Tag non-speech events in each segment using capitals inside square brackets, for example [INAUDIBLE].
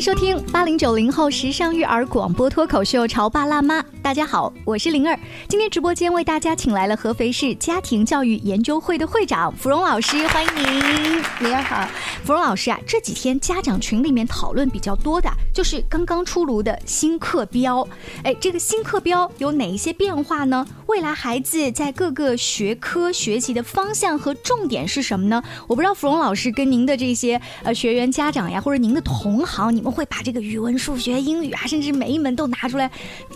收听八零九零后时尚育儿广播脱口秀《潮爸辣妈》。大家好，我是灵儿。今天直播间为大家请来了合肥市家庭教育研究会的会长芙蓉老师，欢迎您。灵儿好，芙蓉老师啊，这几天家长群里面讨论比较多的就是刚刚出炉的新课标。哎，这个新课标有哪一些变化呢？未来孩子在各个学科学习的方向和重点是什么呢？我不知道芙蓉老师跟您的这些呃学员家长呀，或者您的同行，你们会把这个语文、数学、英语啊，甚至每一门都拿出来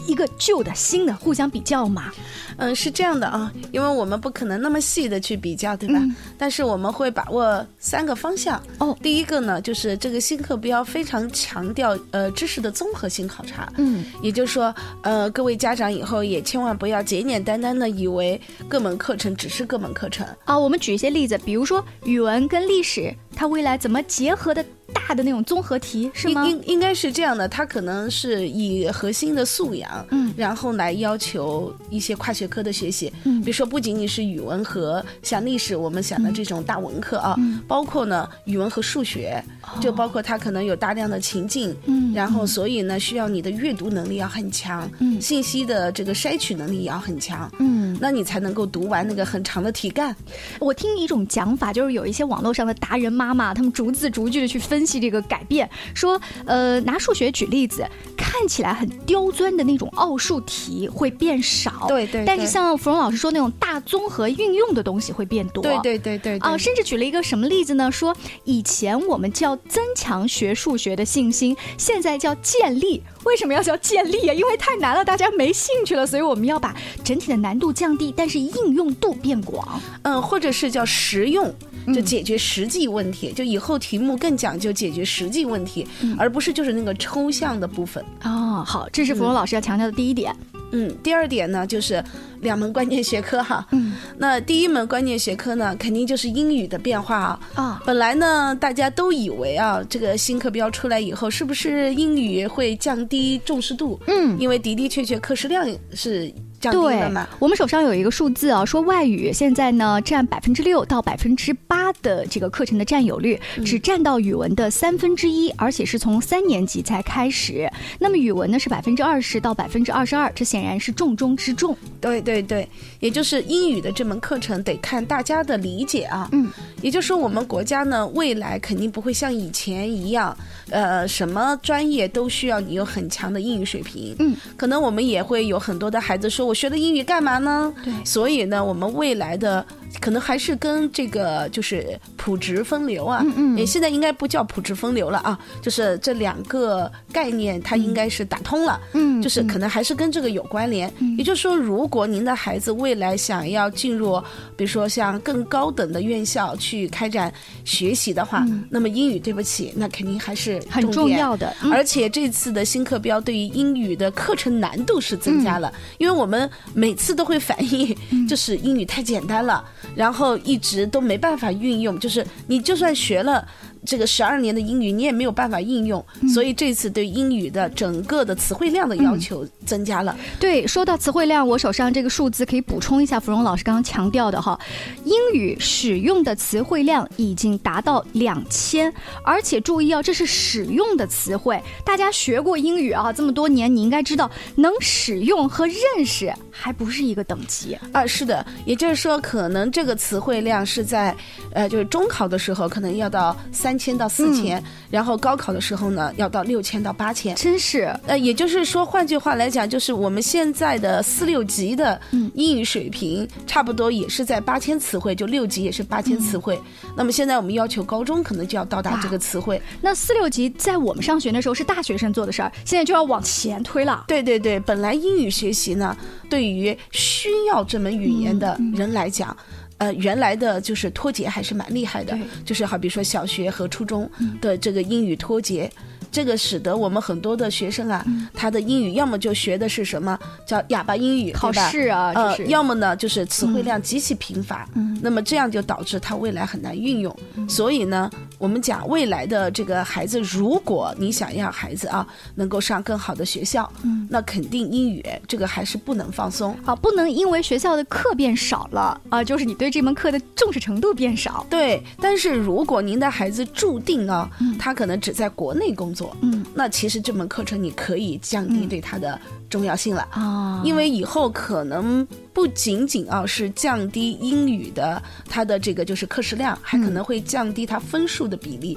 一个旧的、新的互相比较嘛？嗯，是这样的啊，因为我们不可能那么细的去比较，对吧？但是我们会把握三个方向。哦，第一个呢，就是这个新课标非常强调呃知识的综合性考察。嗯，也就是说，呃，各位家长以后也千万不要简简单单的以为各门课程只是各门课程啊。我们举一些例子，比如说语文跟历史，它未来怎么结合的？大的那种综合题是吗？应应该是这样的，它可能是以核心的素养，嗯，然后来要求一些跨学科的学习，嗯，比如说不仅仅是语文和像历史，我们想的这种大文科啊，嗯。包括呢语文和数学，就包括它可能有大量的情境，嗯，然后所以呢需要你的阅读能力要很强，嗯，信息的这个筛取能力也要很强，嗯，那你才能够读完那个很长的题干。我听一种讲法，就是有一些网络上的达人妈妈，他们逐字逐句的去分。析这个改变，说，呃，拿数学举例子，看起来很刁钻的那种奥数题会变少，对对，但是像芙蓉老师说那种大综合运用的东西会变多，对对对对，啊，甚至举了一个什么例子呢？说以前我们叫增强学数学的信心，现在叫建立。为什么要叫建立啊？因为太难了，大家没兴趣了，所以我们要把整体的难度降低，但是应用度变广。嗯，或者是叫实用，就解决实际问题，就以后题目更讲究解决实际问题，而不是就是那个抽象的部分。哦，好，这是芙蓉老师要强调的第一点。嗯，第二点呢，就是两门关键学科哈。嗯，那第一门关键学科呢，肯定就是英语的变化啊。啊，本来呢，大家都以为啊，这个新课标出来以后，是不是英语会降低重视度？嗯，因为的的确确课时量是。对，我们手上有一个数字啊，说外语现在呢占百分之六到百分之八的这个课程的占有率，只占到语文的三分之一，而且是从三年级才开始。那么语文呢是百分之二十到百分之二十二，这显然是重中之重。对对对，也就是英语的这门课程得看大家的理解啊。嗯，也就是说我们国家呢未来肯定不会像以前一样，呃，什么专业都需要你有很强的英语水平。嗯，可能我们也会有很多的孩子说我。学的英语干嘛呢？对，所以呢，我们未来的可能还是跟这个就是普职分流啊，嗯嗯，现在应该不叫普职分流了啊，就是这两个概念它应该是打通了，嗯，就是可能还是跟这个有关联。也就是说，如果您的孩子未来想要进入，比如说像更高等的院校去开展学习的话，那么英语对不起，那肯定还是很重要的。而且这次的新课标对于英语的课程难度是增加了，因为我们。每次都会反映，就是英语太简单了，然后一直都没办法运用，就是你就算学了。这个十二年的英语，你也没有办法应用，所以这次对英语的整个的词汇量的要求增加了。对，说到词汇量，我手上这个数字可以补充一下，芙蓉老师刚刚强调的哈，英语使用的词汇量已经达到两千，而且注意哦，这是使用的词汇。大家学过英语啊，这么多年，你应该知道，能使用和认识还不是一个等级啊。是的，也就是说，可能这个词汇量是在，呃，就是中考的时候，可能要到三。三千到四千，然后高考的时候呢，要到六千到八千，真是。呃，也就是说，换句话来讲，就是我们现在的四六级的英语水平，差不多也是在八千词汇，就六级也是八千词汇。那么现在我们要求高中可能就要到达这个词汇。那四六级在我们上学的时候是大学生做的事儿，现在就要往前推了。对对对，本来英语学习呢，对于需要这门语言的人来讲。呃，原来的就是脱节还是蛮厉害的，就是好比说小学和初中的这个英语脱节。这个使得我们很多的学生啊，他的英语要么就学的是什么叫哑巴英语，考试啊，呃，要么呢就是词汇量极其贫乏，那么这样就导致他未来很难运用。所以呢，我们讲未来的这个孩子，如果你想要孩子啊能够上更好的学校，那肯定英语这个还是不能放松。啊，不能因为学校的课变少了啊，就是你对这门课的重视程度变少。对，但是如果您的孩子注定啊，他可能只在国内工作。作，嗯，那其实这门课程你可以降低对它的重要性了啊，因为以后可能不仅仅啊是降低英语的它的这个就是课时量，还可能会降低它分数的比例。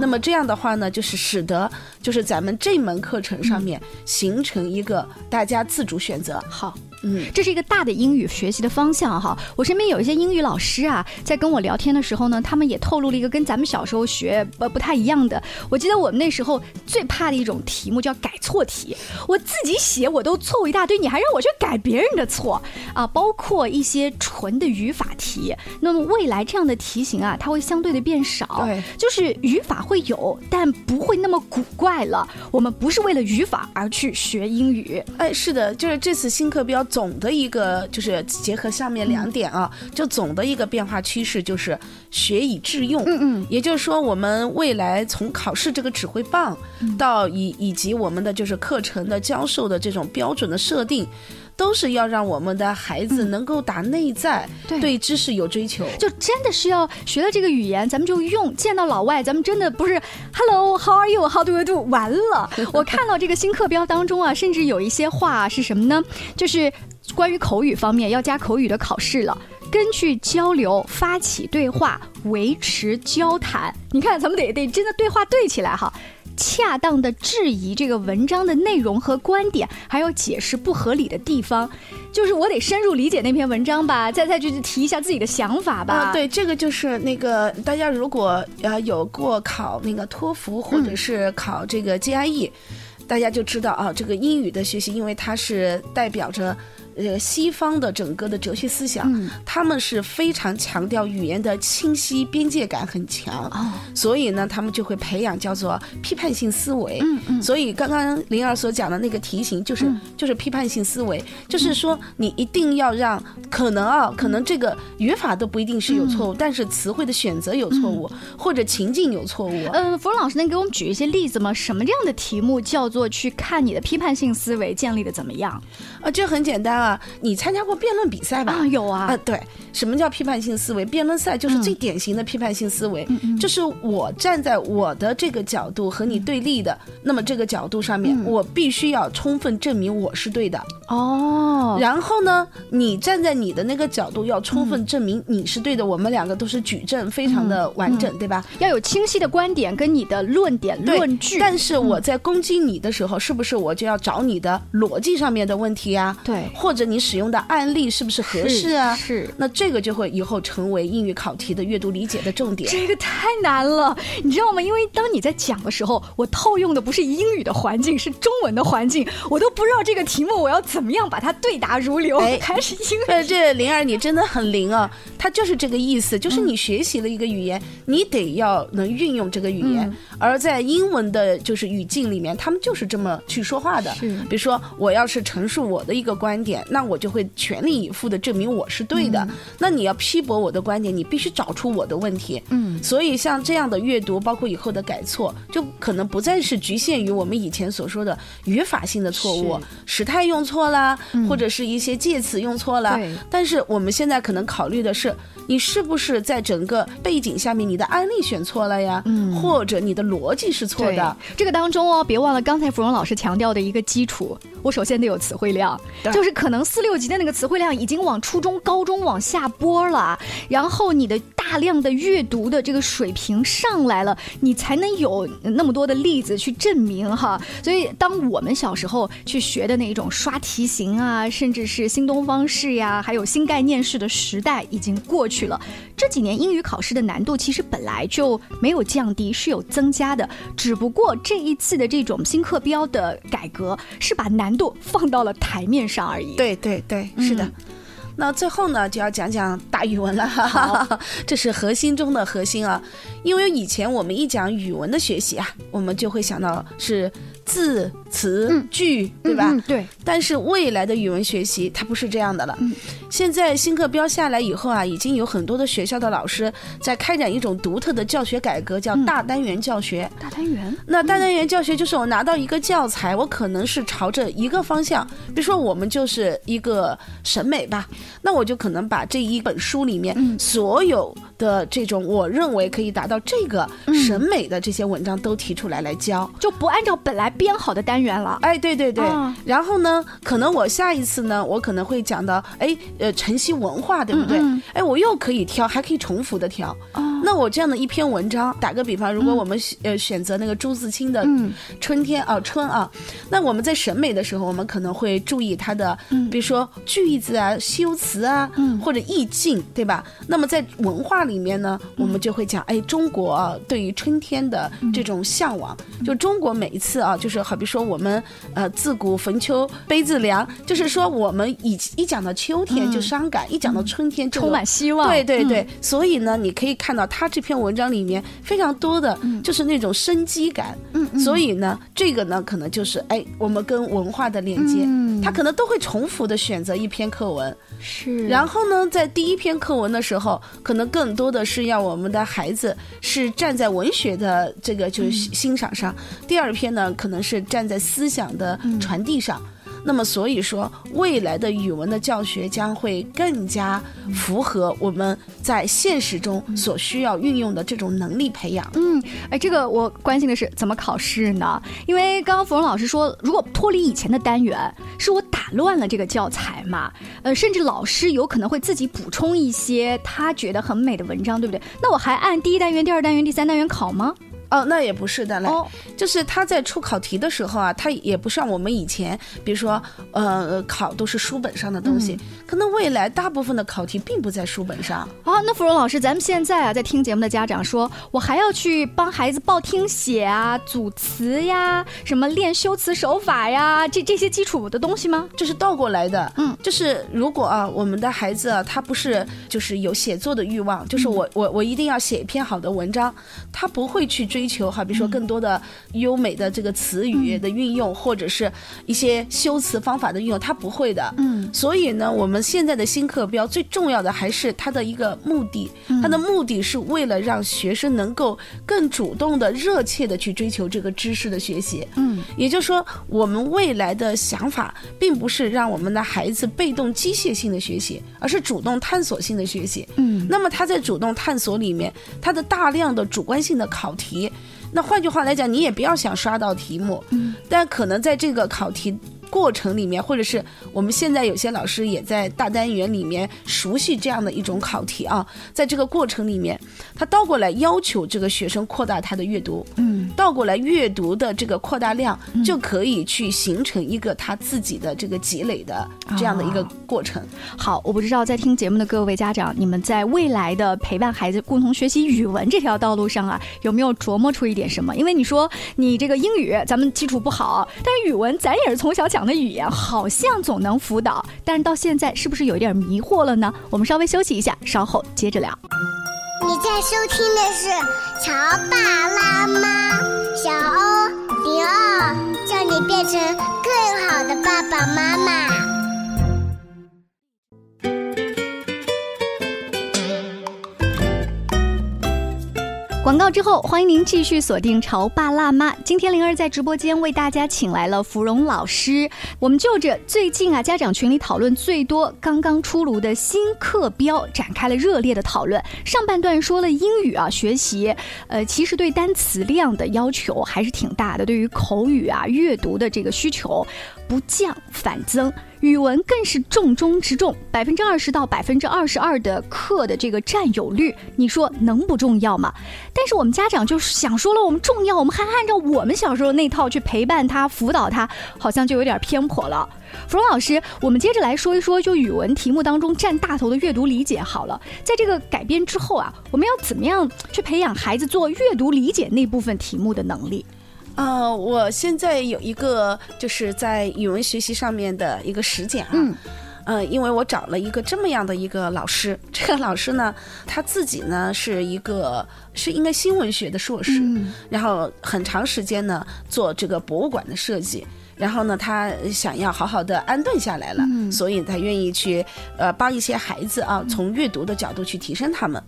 那么这样的话呢，就是使得就是咱们这门课程上面形成一个大家自主选择。好。嗯，这是一个大的英语学习的方向哈。我身边有一些英语老师啊，在跟我聊天的时候呢，他们也透露了一个跟咱们小时候学不不太一样的。我记得我们那时候最怕的一种题目叫改错题，我自己写我都错误一大堆，你还让我去改别人的错啊！包括一些纯的语法题。那么未来这样的题型啊，它会相对的变少，对，就是语法会有，但不会那么古怪了。我们不是为了语法而去学英语，哎，是的，就是这次新课标。总的一个就是结合上面两点啊，就总的一个变化趋势就是学以致用。嗯嗯，也就是说，我们未来从考试这个指挥棒，到以以及我们的就是课程的教授的这种标准的设定。都是要让我们的孩子能够打内在，对知识有追求，就真的是要学了这个语言，咱们就用。见到老外，咱们真的不是 Hello，How are you？How do you do？完了，[LAUGHS] 我看到这个新课标当中啊，甚至有一些话是什么呢？就是关于口语方面要加口语的考试了。根据交流发起对话，维持交谈。你看，咱们得得真的对话对起来哈。恰当的质疑这个文章的内容和观点，还有解释不合理的地方，就是我得深入理解那篇文章吧，再再去提一下自己的想法吧。啊对，这个就是那个大家如果呃有过考那个托福或者是考这个 GRE，大家就知道啊，这个英语的学习，因为它是代表着。呃，西方的整个的哲学思想，他们是非常强调语言的清晰，边界感很强，所以呢，他们就会培养叫做批判性思维。嗯嗯。所以刚刚灵儿所讲的那个题型，就是就是批判性思维，就是说你一定要让可能啊，可能这个语法都不一定是有错误，但是词汇的选择有错误，或者情境有错误。嗯，冯老师能给我们举一些例子吗？什么这样的题目叫做去看你的批判性思维建立的怎么样？啊，这很简单啊。啊，你参加过辩论比赛吧？啊，有啊。啊，对，什么叫批判性思维？辩论赛就是最典型的批判性思维，就是我站在我的这个角度和你对立的，那么这个角度上面，我必须要充分证明我是对的。哦。然后呢，你站在你的那个角度，要充分证明你是对的。我们两个都是举证非常的完整，对吧？要有清晰的观点跟你的论点论据。但是我在攻击你的时候，是不是我就要找你的逻辑上面的问题呀？对。或者。者你使用的案例是不是合适啊？是，那这个就会以后成为英语考题的阅读理解的重点。这个太难了，你知道吗？因为当你在讲的时候，我套用的不是英语的环境，是中文的环境，我都不知道这个题目我要怎么样把它对答如流。还是英语，这灵儿你真的很灵啊！它就是这个意思，就是你学习了一个语言，你得要能运用这个语言。而在英文的就是语境里面，他们就是这么去说话的。比如说我要是陈述我的一个观点。那我就会全力以赴的证明我是对的。那你要批驳我的观点，你必须找出我的问题。嗯，所以像这样的阅读，包括以后的改错，就可能不再是局限于我们以前所说的语法性的错误，时态用错啦，或者是一些介词用错了。但是我们现在可能考虑的是，你是不是在整个背景下面，你的案例选错了呀？嗯，或者你的逻辑是错的。这个当中哦，别忘了刚才芙蓉老师强调的一个基础，我首先得有词汇量，就是可可能。四六级的那个词汇量已经往初中、高中往下拨了，然后你的大量的阅读的这个水平上来了，你才能有那么多的例子去证明哈。所以，当我们小时候去学的那一种刷题型啊，甚至是新东方式呀，还有新概念式的时代已经过去了。这几年英语考试的难度其实本来就没有降低，是有增加的，只不过这一次的这种新课标的改革是把难度放到了台面上而已。对对对，是的。那最后呢，就要讲讲大语文了，[LAUGHS] 这是核心中的核心啊。因为以前我们一讲语文的学习啊，我们就会想到是字词句，对吧？对。但是未来的语文学习它不是这样的了。现在新课标下来以后啊，已经有很多的学校的老师在开展一种独特的教学改革，叫大单元教学。大单元。那大单元教学就是我拿到一个教材，我可能是朝着一个方向，比如说我们就是一个审美吧，那我就可能把这一本书里面所有的这种我认为可以达到这个审美的这些文章都提出来来教，就不按照本来编好的单元了。哎，对对对。然后呢，可能我下一次呢，我可能会讲到，哎，呃，晨曦文化，对不对？哎，我又可以挑，还可以重复的挑。那我这样的一篇文章，打个比方，如果我们呃选择那个朱自清的《春天》啊，春啊，那我们在审美的时候，我们可能会注意它的，比如说句子啊、修辞啊，或者意境，对吧？那么在文化里面呢，我们就会讲，哎，中国啊对于春天的这种向往，就中国每一次啊，就是好比说我们呃自古逢秋悲自凉，就是说我们一一讲到秋天就伤感，一讲到春天充满希望。对对对，所以呢，你可以看到。他这篇文章里面非常多的就是那种生机感，所以呢，这个呢可能就是哎，我们跟文化的连接，他可能都会重复的选择一篇课文，是。然后呢，在第一篇课文的时候，可能更多的是要我们的孩子是站在文学的这个就是欣赏上，第二篇呢可能是站在思想的传递上。那么，所以说，未来的语文的教学将会更加符合我们在现实中所需要运用的这种能力培养。嗯，哎，这个我关心的是怎么考试呢？因为刚刚芙蓉老师说，如果脱离以前的单元，是我打乱了这个教材嘛？呃，甚至老师有可能会自己补充一些他觉得很美的文章，对不对？那我还按第一单元、第二单元、第三单元考吗？哦，那也不是的嘞，就是他在出考题的时候啊，他也不像我们以前，比如说，呃，考都是书本上的东西，可能未来大部分的考题并不在书本上。啊，那芙蓉老师，咱们现在啊，在听节目的家长说，我还要去帮孩子报听写啊、组词呀、什么练修辞手法呀，这这些基础的东西吗？这是倒过来的，嗯，就是如果啊，我们的孩子啊，他不是就是有写作的欲望，就是我我我一定要写一篇好的文章，他不会去追。追求哈，比如说更多的优美的这个词语的运用，或者是一些修辞方法的运用，他不会的。嗯，所以呢，我们现在的新课标最重要的还是它的一个目的，它的目的是为了让学生能够更主动的、热切的去追求这个知识的学习。嗯，也就是说，我们未来的想法并不是让我们的孩子被动机械性的学习，而是主动探索性的学习。嗯，那么他在主动探索里面，他的大量的主观性的考题。那换句话来讲，你也不要想刷到题目，但可能在这个考题。过程里面，或者是我们现在有些老师也在大单元里面熟悉这样的一种考题啊，在这个过程里面，他倒过来要求这个学生扩大他的阅读，嗯，倒过来阅读的这个扩大量就可以去形成一个他自己的这个积累的这样的一个过程。好，我不知道在听节目的各位家长，你们在未来的陪伴孩子共同学习语文这条道路上啊，有没有琢磨出一点什么？因为你说你这个英语咱们基础不好，但是语文咱也是从小讲。讲的语言好像总能辅导，但是到现在是不是有点迷惑了呢？我们稍微休息一下，稍后接着聊。你在收听的是《乔爸拉妈》，小欧零二，叫你变成更好的爸爸妈妈。广告之后，欢迎您继续锁定《潮爸辣妈》。今天灵儿在直播间为大家请来了芙蓉老师，我们就着最近啊家长群里讨论最多、刚刚出炉的新课标展开了热烈的讨论。上半段说了英语啊学习，呃，其实对单词量的要求还是挺大的，对于口语啊阅读的这个需求不降反增。语文更是重中之重，百分之二十到百分之二十二的课的这个占有率，你说能不重要吗？但是我们家长就是想说了，我们重要，我们还按照我们小时候那套去陪伴他、辅导他，好像就有点偏颇了。芙蓉老师，我们接着来说一说，就语文题目当中占大头的阅读理解。好了，在这个改编之后啊，我们要怎么样去培养孩子做阅读理解那部分题目的能力？呃，我现在有一个就是在语文学习上面的一个实践啊，嗯，因为我找了一个这么样的一个老师，这个老师呢，他自己呢是一个是应该新闻学的硕士，然后很长时间呢做这个博物馆的设计。然后呢，他想要好好的安顿下来了，所以他愿意去呃帮一些孩子啊，从阅读的角度去提升他们。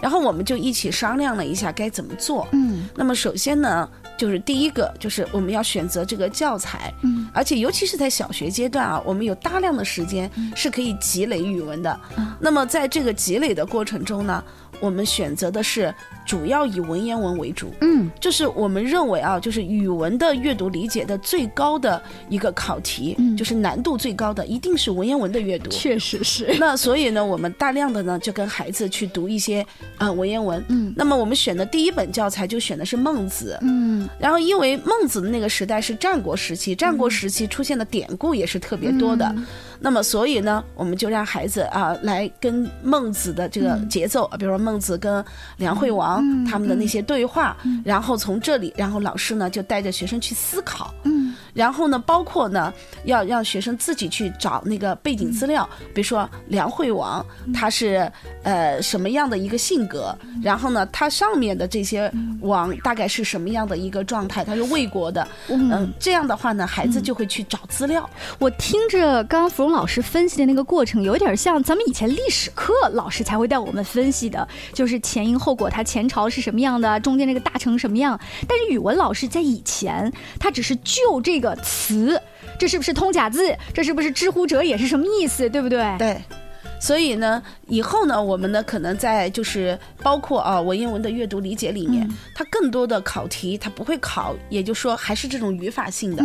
然后我们就一起商量了一下该怎么做。嗯，那么首先呢，就是第一个就是我们要选择这个教材。嗯，而且尤其是在小学阶段啊，我们有大量的时间是可以积累语文的。那么在这个积累的过程中呢，我们选择的是。主要以文言文为主，嗯，就是我们认为啊，就是语文的阅读理解的最高的一个考题，嗯，就是难度最高的，一定是文言文的阅读。确实是。[LAUGHS] 那所以呢，我们大量的呢就跟孩子去读一些啊文言文，嗯，那么我们选的第一本教材就选的是《孟子》，嗯，然后因为孟子的那个时代是战国时期，战国时期出现的典故也是特别多的。那么，所以呢，我们就让孩子啊来跟孟子的这个节奏，比如说孟子跟梁惠王他们的那些对话，然后从这里，然后老师呢就带着学生去思考。然后呢，包括呢，要让学生自己去找那个背景资料，比如说梁惠王他是呃什么样的一个性格，然后呢，他上面的这些王大概是什么样的一个状态，他是魏国的，嗯，这样的话呢，孩子就会去找资料。我听着刚刚芙蓉老师分析的那个过程，有点像咱们以前历史课老师才会带我们分析的，就是前因后果，他前朝是什么样的，中间那个大成什么样。但是语文老师在以前，他只是就这。个词，这是不是通假字？这是不是知乎者也是什么意思？对不对？对，所以呢，以后呢，我们呢可能在就是包括啊文言文的阅读理解里面，它更多的考题它不会考，也就是说还是这种语法性的，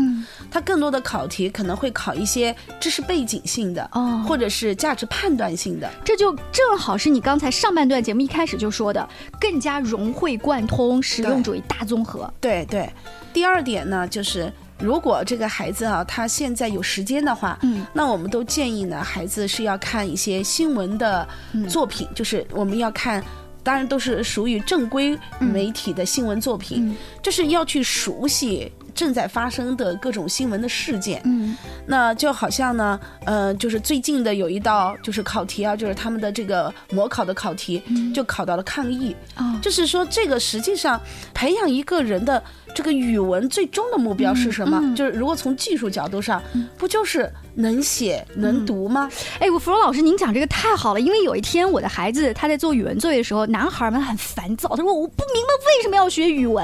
它更多的考题可能会考一些知识背景性的，哦，或者是价值判断性的。这就正好是你刚才上半段节目一开始就说的，更加融会贯通，实用主义大综合。对对，第二点呢就是。如果这个孩子啊，他现在有时间的话，嗯，那我们都建议呢，孩子是要看一些新闻的作品，就是我们要看，当然都是属于正规媒体的新闻作品，就是要去熟悉。正在发生的各种新闻的事件，嗯，那就好像呢，呃，就是最近的有一道就是考题啊，就是他们的这个模考的考题，就考到了抗议，啊，就是说这个实际上培养一个人的这个语文最终的目标是什么？就是如果从技术角度上，不就是能写能读吗？哎，我芙蓉老师，您讲这个太好了，因为有一天我的孩子他在做语文作业的时候，男孩们很烦躁，他说我不明白为什么要学语文，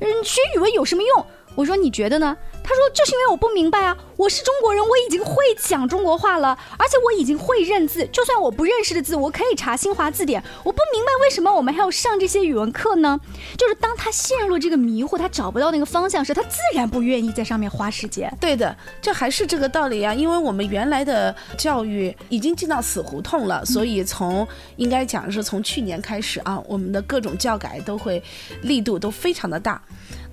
嗯，学语文有什么用？我说你觉得呢？他说就是因为我不明白啊！我是中国人，我已经会讲中国话了，而且我已经会认字。就算我不认识的字，我可以查新华字典。我不明白为什么我们还要上这些语文课呢？就是当他陷入这个迷糊，他找不到那个方向时，他自然不愿意在上面花时间。对的，这还是这个道理啊！因为我们原来的教育已经进到死胡同了，所以从应该讲是从去年开始啊，我们的各种教改都会力度都非常的大。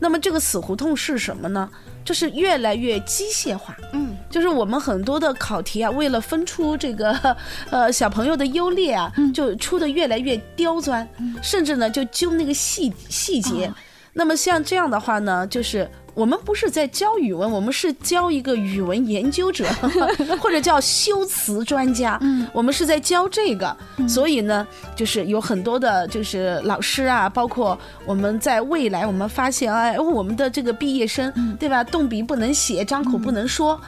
那么这个死胡同是什么呢？就是越来越机械化。嗯，就是我们很多的考题啊，为了分出这个 [LAUGHS] 呃小朋友的优劣啊，就出的越来越刁钻，甚至呢就揪那个细细节。那么像这样的话呢，就是。我们不是在教语文，我们是教一个语文研究者，[LAUGHS] 或者叫修辞专家。嗯，我们是在教这个，所以呢，就是有很多的，就是老师啊，包括我们在未来，我们发现，哎，我们的这个毕业生，对吧？动笔不能写，张口不能说。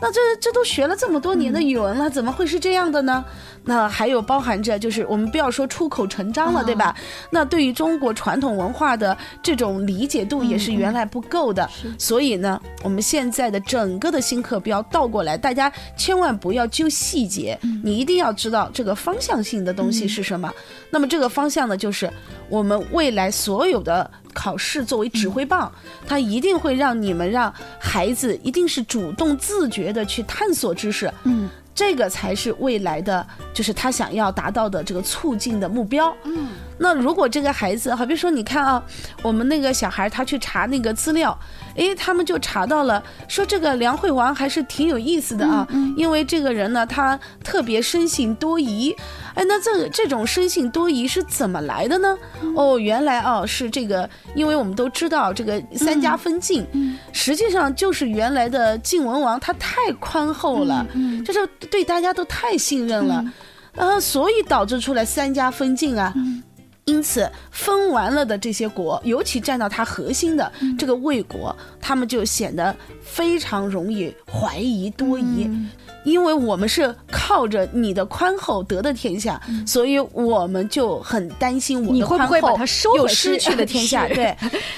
那这这都学了这么多年的语文了，怎么会是这样的呢？那还有包含着，就是我们不要说出口成章了，对吧？那对于中国传统文化的这种理解度也是原来不够的。所以呢，我们现在的整个的新课标倒过来，大家千万不要揪细节，你一定要知道这个方向性的东西是什么。那么这个方向呢，就是我们未来所有的。考试作为指挥棒，它一定会让你们让孩子一定是主动自觉的去探索知识，嗯，这个才是未来的，就是他想要达到的这个促进的目标，嗯。那如果这个孩子，好比说，你看啊，我们那个小孩他去查那个资料，诶，他们就查到了，说这个梁惠王还是挺有意思的啊，因为这个人呢，他特别生性多疑。哎，那这这种生性多疑是怎么来的呢？哦，原来啊是这个，因为我们都知道这个三家分晋，实际上就是原来的晋文王他太宽厚了，就是对大家都太信任了，啊，所以导致出来三家分晋啊。因此分完了的这些国，尤其占到它核心的这个魏国，他们就显得非常容易怀疑多疑。因为我们是靠着你的宽厚得的天下，所以我们就很担心我的宽厚又失去了天下。[LAUGHS] 对，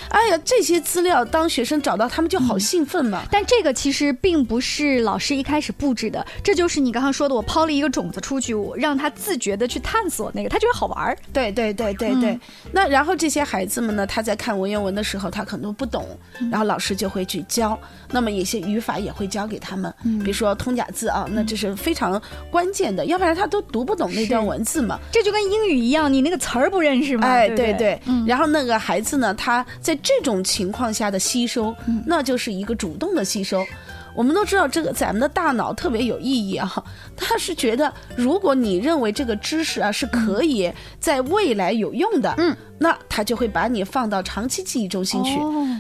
哎呀，这些资料当学生找到，他们就好兴奋嘛。但这个其实并不是老师一开始布置的，这就是你刚刚说的，我抛了一个种子出去，我让他自觉的去探索那个，他觉得好玩儿。对对对对对对。那然后这些孩子们呢，他在看文言文的时候，他可能不懂，然后老师就会去教。那么一些语法也会教给他们，比如说通假字啊。那这是非常关键的，要不然他都读不懂那段文字嘛。这就跟英语一样，你那个词儿不认识吗？哎，对对。然后那个孩子呢，他在这种情况下的吸收，那就是一个主动的吸收。我们都知道这个咱们的大脑特别有意义啊，[LAUGHS] 他是觉得如果你认为这个知识啊是可以在未来有用的，嗯，那他就会把你放到长期记忆中心去。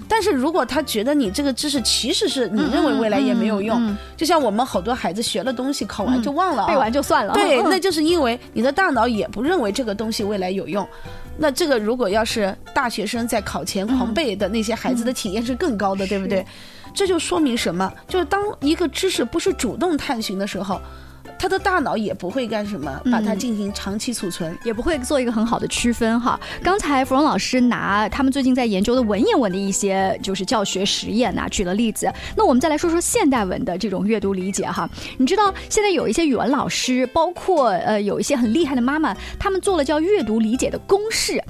但是如果他觉得你这个知识其实是你认为未来也没有用，就像我们好多孩子学了东西考完就忘了，背完就算了，对，那就是因为你的大脑也不认为这个东西未来有用。那这个如果要是大学生在考前狂背的那些孩子的体验是更高的，对不对？这就说明什么？就是当一个知识不是主动探寻的时候，他的大脑也不会干什么，把它进行长期储存，也不会做一个很好的区分哈。刚才芙蓉老师拿他们最近在研究的文言文的一些就是教学实验呐，举了例子。那我们再来说说现代文的这种阅读理解哈。你知道现在有一些语文老师，包括呃有一些很厉害的妈妈，他们做了叫阅读理解的公式。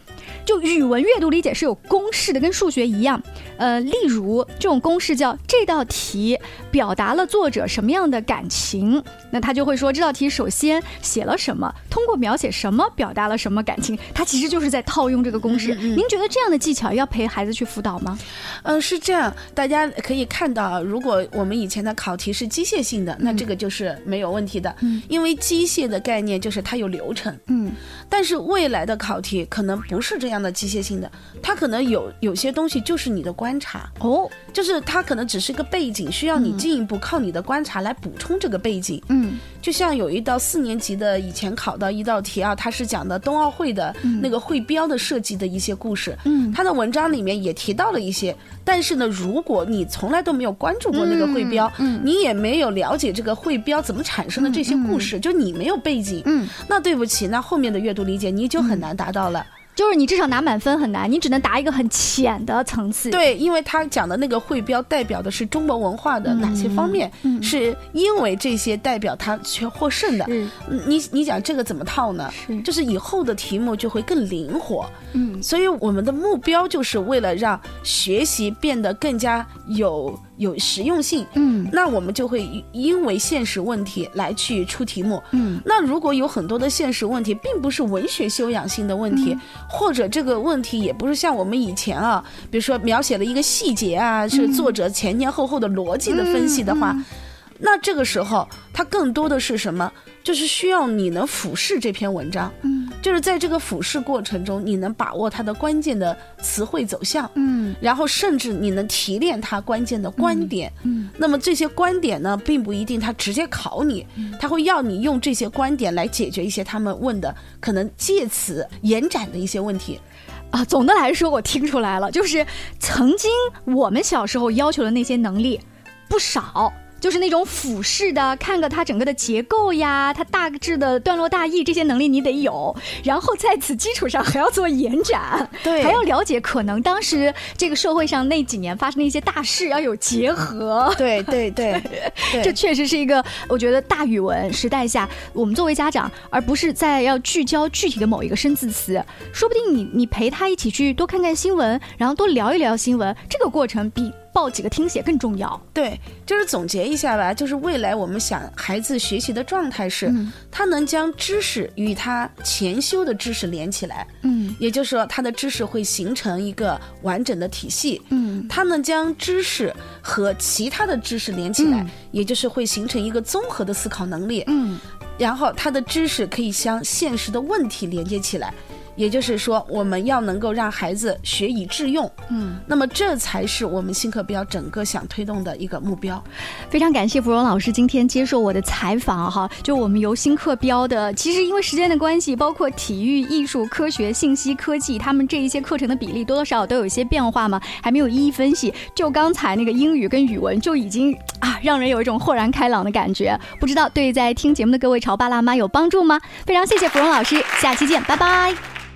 就语文阅读理解是有公式的，跟数学一样。呃，例如这种公式叫这道题表达了作者什么样的感情，那他就会说这道题首先写了什么，通过描写什么表达了什么感情，他其实就是在套用这个公式。您觉得这样的技巧要陪孩子去辅导吗？嗯，是这样，大家可以看到，如果我们以前的考题是机械性的，那这个就是没有问题的，因为机械的概念就是它有流程。嗯，但是未来的考题可能不是这样。的机械性的，它可能有有些东西就是你的观察哦，就是它可能只是个背景，需要你进一步靠你的观察来补充这个背景。嗯，就像有一道四年级的以前考到一道题啊，它是讲的冬奥会的那个会标的设计的一些故事。嗯，它的文章里面也提到了一些，但是呢，如果你从来都没有关注过那个会标，嗯，你也没有了解这个会标怎么产生的这些故事，就你没有背景，嗯，那对不起，那后面的阅读理解你就很难达到了。就是你至少拿满分很难，你只能答一个很浅的层次。对，因为他讲的那个会标代表的是中国文化的哪些方面？嗯，是因为这些代表他去获胜的。嗯，你你讲这个怎么套呢？是，就是以后的题目就会更灵活。嗯，所以我们的目标就是为了让学习变得更加有。有实用性，嗯，那我们就会因为现实问题来去出题目，嗯，那如果有很多的现实问题，并不是文学修养性的问题，或者这个问题也不是像我们以前啊，比如说描写了一个细节啊，是作者前前后后的逻辑的分析的话。那这个时候，它更多的是什么？就是需要你能俯视这篇文章，嗯，就是在这个俯视过程中，你能把握它的关键的词汇走向，嗯，然后甚至你能提炼它关键的观点，嗯，那么这些观点呢，并不一定它直接考你，他会要你用这些观点来解决一些他们问的可能借此延展的一些问题，啊，总的来说，我听出来了，就是曾经我们小时候要求的那些能力不少。就是那种俯视的，看个它整个的结构呀，它大致的段落大意这些能力你得有，然后在此基础上还要做延展，对，还要了解可能当时这个社会上那几年发生的一些大事要有结合，对对对，[LAUGHS] 这确实是一个我觉得大语文时代下，我们作为家长，而不是在要聚焦具体的某一个生字词，说不定你你陪他一起去多看看新闻，然后多聊一聊新闻，这个过程比。报几个听写更重要。对，就是总结一下吧，就是未来我们想孩子学习的状态是，他能将知识与他前修的知识连起来，嗯，也就是说他的知识会形成一个完整的体系，嗯，他能将知识和其他的知识连起来，也就是会形成一个综合的思考能力，嗯，然后他的知识可以将现实的问题连接起来。也就是说，我们要能够让孩子学以致用，嗯，那么这才是我们新课标整个想推动的一个目标。非常感谢芙蓉老师今天接受我的采访哈。就我们由新课标的，其实因为时间的关系，包括体育、艺术、科学、信息科技，他们这一些课程的比例多多少少都有一些变化嘛，还没有一一分析。就刚才那个英语跟语文就已经啊，让人有一种豁然开朗的感觉。不知道对在听节目的各位潮爸辣妈有帮助吗？非常谢谢芙蓉老师，下期见，拜拜。